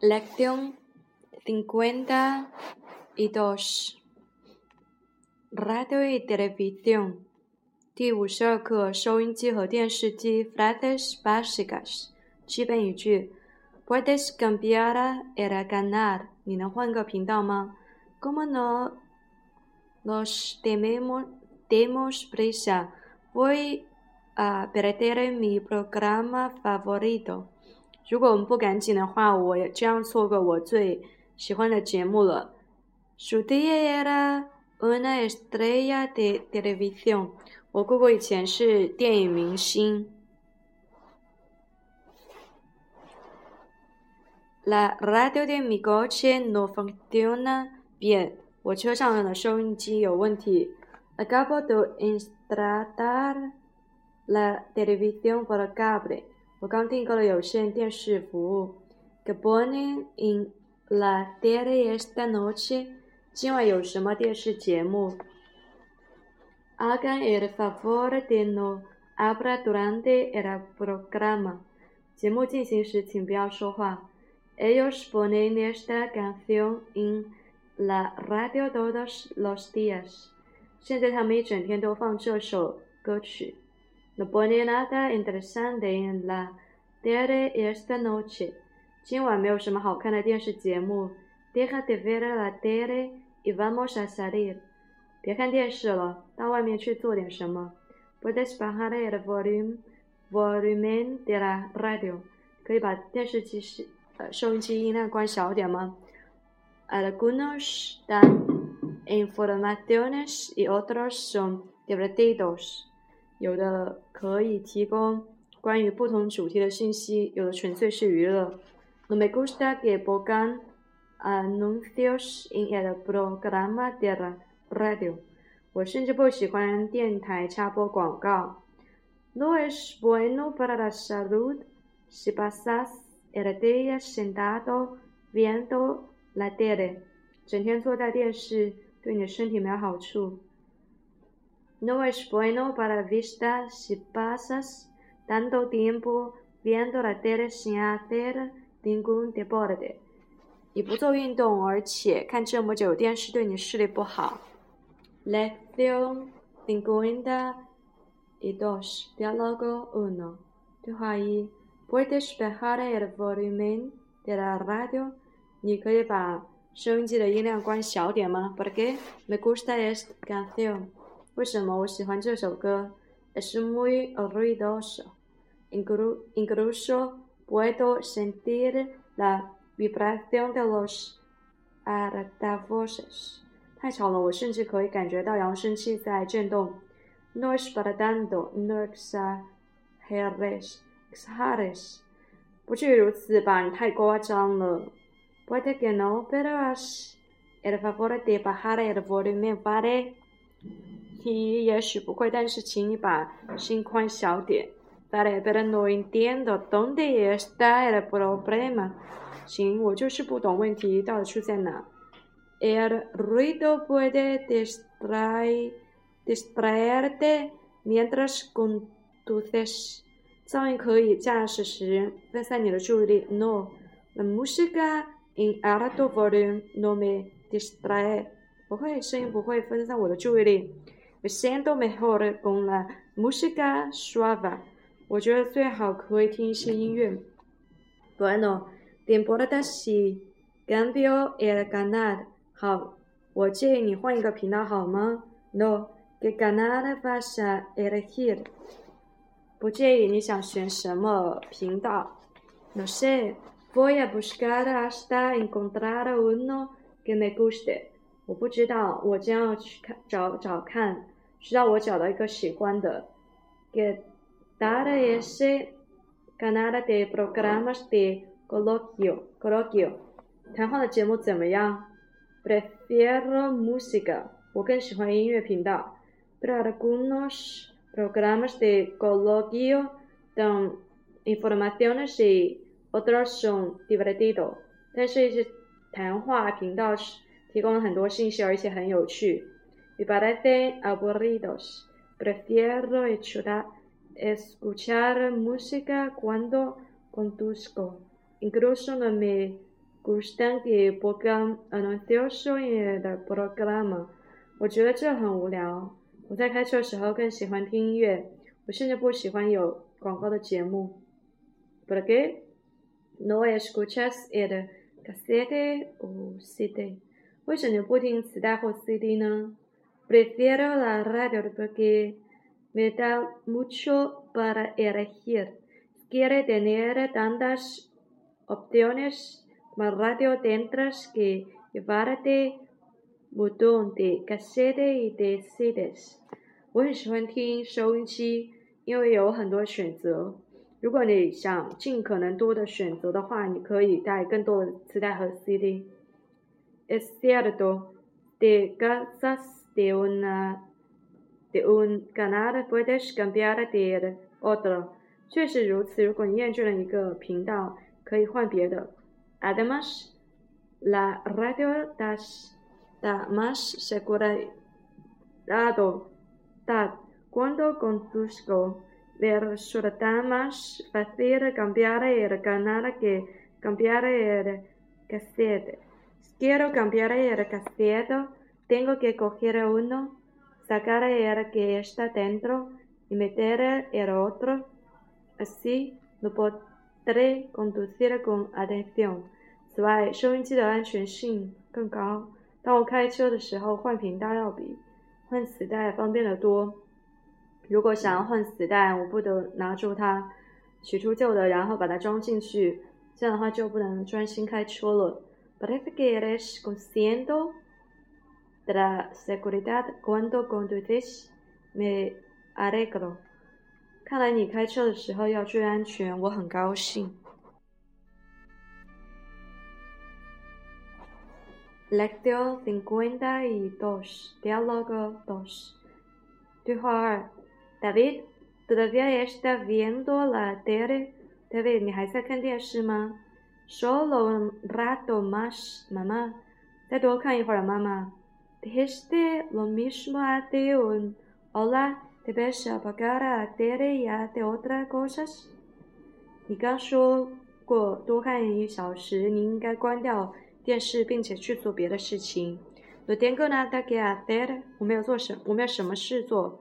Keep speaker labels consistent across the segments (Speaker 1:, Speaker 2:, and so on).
Speaker 1: Lección cincuenta y dos. Radio y televisión. 第五十二课：收音机和电视机。Frases básicas. 基本语句。Puedes cambiar el canal. 你能换个频道吗？Como no nos demos demos prisa, voy a perder mi programa favorito. 如果我们不赶紧的话，我也这样错过我最喜欢的节目了。Su tía era una estrella de televisión。我姑姑以前是电影明星。La radio de mi coche no funciona bien。我车上的收音机有问题。Acabo de instalar la televisión por cable。我刚订购了有线电视服务。Good morning, in la tele esta noche？今晚有什么电视节目？Hagan el favor de no hablar durante el programa。节目进行时请不要说话。Ellos ponen esta canción en la radio todos los días。现在他们一整天都放这首歌曲。No pone nada interesante en la tele esta noche。今晚没有什么好看的电视节目。Deja de ver la tele y vamos a salir。别看电视了，到外面去做点什么。Puedes bajar el volumen volumen de la radio。可以把电视机是呃收音机音量关小点吗？Algunos dan informaciones y otros son divertidos。 有的可以提供关于不同主题的信息，有的纯粹是娱乐。No me gusta que pongan anuncios en el programa de la radio。我甚至不喜欢电台插播广告。No es bueno para la salud si pasas el día sentado viendo la tele。整天坐在电视对你的身体没有好处。No es bueno para la vista si pasas tanto tiempo viendo la tele sin hacer ningún deporte。你不做运动，而且看这么久电视，对你视力不好。Lección cincuenta y dos. Diálogo uno. 对话一：Puedes bajar el volumen de la radio？你可以把收音机的音量关小点吗？Porque me gusta esta canción。 为什么我喜欢这首歌？Es muy ruidoso. Incluso puedo sentir la vibración de los altavoces。太吵了，我甚至可以感觉到扬声器在震动。No es para tanto, no exageres, exageres。不至于如此吧？你太夸张了。Puede que no, pero haz el favor de bajar el volumen, ¿vale? 你也许不会，但是请你把心宽小点。Vale, pero no entiendo dónde está el problema。行，我就是不懂问题到底出在哪。El ruido puede distraer distraerte mientras conduces。噪音可以驾驶时分散你的注意力。No, la música en alto volumen no me distrae。不会，声音不会分散我的注意力。Me siento mejor con la música suave。我觉得最好可以听一些音乐。Bueno, ¿te importa si cambio el canal？好，我建议你换一个频道好吗？No, ¿qué canal vas a elegir？不介意，你想选什么频道？No sé, voy a buscar hasta encontrar uno que me guste。我不知道，我将要去看找找看。直到我找到一个喜欢的。¿Qué tal ese canal de programas de coloquio? Coloquio，谈话的节目怎么样？Prefiero música，我更喜欢音乐频道。Pero algunos programas de coloquio dan informaciones y otros son divertidos。但是一些谈话频道提供了很多信息，而且很有趣。Me parecen aburridos. Prefiero escuchar música cuando conduzco. Incluso no me gustan que pongan anuncios en el programa。我觉得这很无聊。我在开车的时候更喜欢听音乐，我甚至不喜欢有广告的节目。¿Por qué no escuchas el cassette o CD？为什么你不听磁带或 CD 呢 ？Prefiero la radio porque me da mucho para elegir. Quiere tener tantas opciones más radio tendrás que llevarte montón de cassette y de CDs。我很喜欢听收音机，因为有很多选择。如果你想尽可能多的选择的话，你可以带更多的磁带和 CD。Es cierto, te cansas de una de un canal puedes cambiar de otro。确实如此，如果你厌倦了一个频道，可以换别的。Además, la radio das da más seguridad cuando conduzco. Me resulta más fácil cambiar el canal que cambiar el cassette. Si quiero cambiar el cassette, tengo que coger uno, sacar el que está dentro y meter el otro. Así no podré conducir con atención. 此外，收音机的安全性更高。当我开车的时候，换频道要比换磁带方便得多。如果想要换磁带，我不得拿住它，取出旧的，然后把它装进去，这样的话就不能专心开车了。Parece que eres consciente de la seguridad cuando conduces. Me alegro. 看来你开车的时候要注意安全，我很高兴。Lección cincuenta y dos. Diálogo dos. 对话二。David, todavía está viendo la tele. David, 你还在看电视吗 ？Solo un rato más, mamá. 再多看一会儿，妈妈。Dijiste lo mismo hace un hola. Debes apagar la tele y hacer otras cosas. 你刚说过多看一小时，你应该关掉电视，并且去做别的事情。No tengo nada que hacer. 我没有做什，我没有什么事做。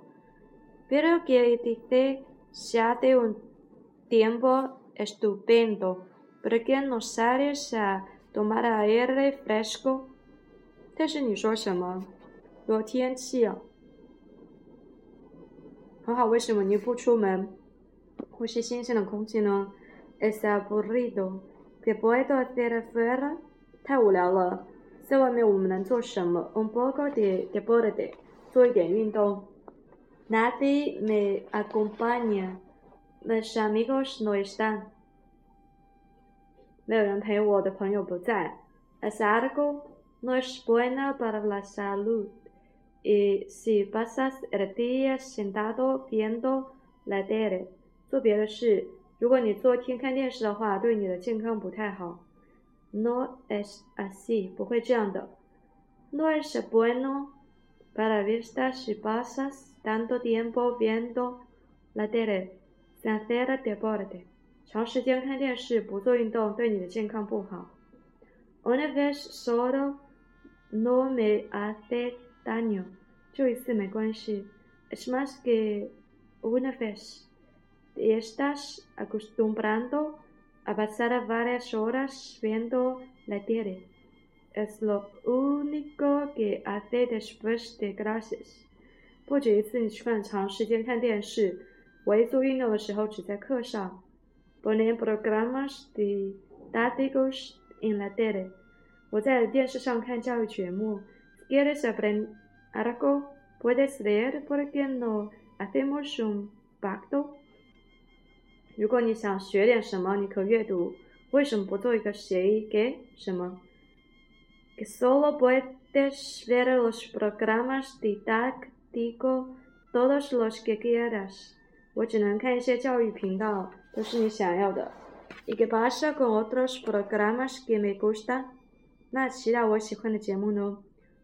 Speaker 1: Pero que dice se hace un tiempo estupendo, porque no sales a tomar aire fresco. 但是你说什么？有天气啊，很好。为什么你不出门呼吸新鲜的空气呢？Es aburrido. ¿Qué puedo hacer afuera? 太无聊了，在外面我们能做什么？Un poco de deporte，做一点运动。Nadie me acompaña. Mis amigos no están. 没有人陪我的朋友不在。Es algo no es bueno para la salud. Y si pasas el día sentado viendo la tele，做别的事，如果你坐听看电视的话，对你的健康不太好。No es así，不会这样的。No es bueno para vista si pasas tanto tiempo viendo la tele sin hacer deporte，长时间看电视不做运动对你的健康不好。Una vez solo no me hace daño，就一次没关系。Es más que una vez te estás acostumbrando a pasar varias horas viendo la tele. Es lo único que hace después de clases. 不止一次，你去看长时间看电视，我一做运动的时候只在课上。Ponen programas didácticos en la tele。我在电视上看教育节目。¿Quieres aprender algo? Puedes leer porque no hacemos un pacto。如果你想学点什么，你可阅读。为什么不做一个协议？给什么？Que solo puedes ver los programas didácticos。todos los que quieras，我只能看一些教育频道，都是你想要的。¿Y qué pasa con otros programas que me gustan？那其他我喜欢的节目呢？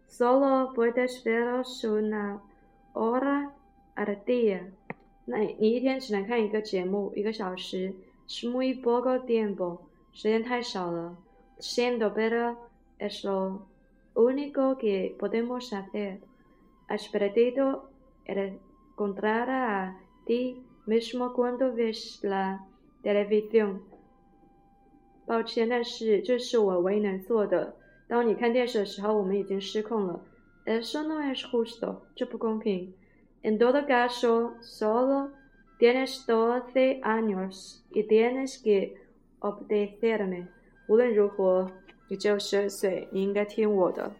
Speaker 1: Solo puedes verlos una hora al día。那你一天只能看一个节目，一个小时。Es muy poco tiempo，时间太少了。 siendo pero es lo único que podemos hacer. Has perdido el encontrar a ti mismo cuando ves la televisión. 抱歉，但是这是我唯一能做的。当你看电视的时候，我们已经失控了。Eso no es justo，这不公平。En todo caso, solo tienes doce años y tienes que obedecerme。无论如何，你只有十二岁，你应该听我的。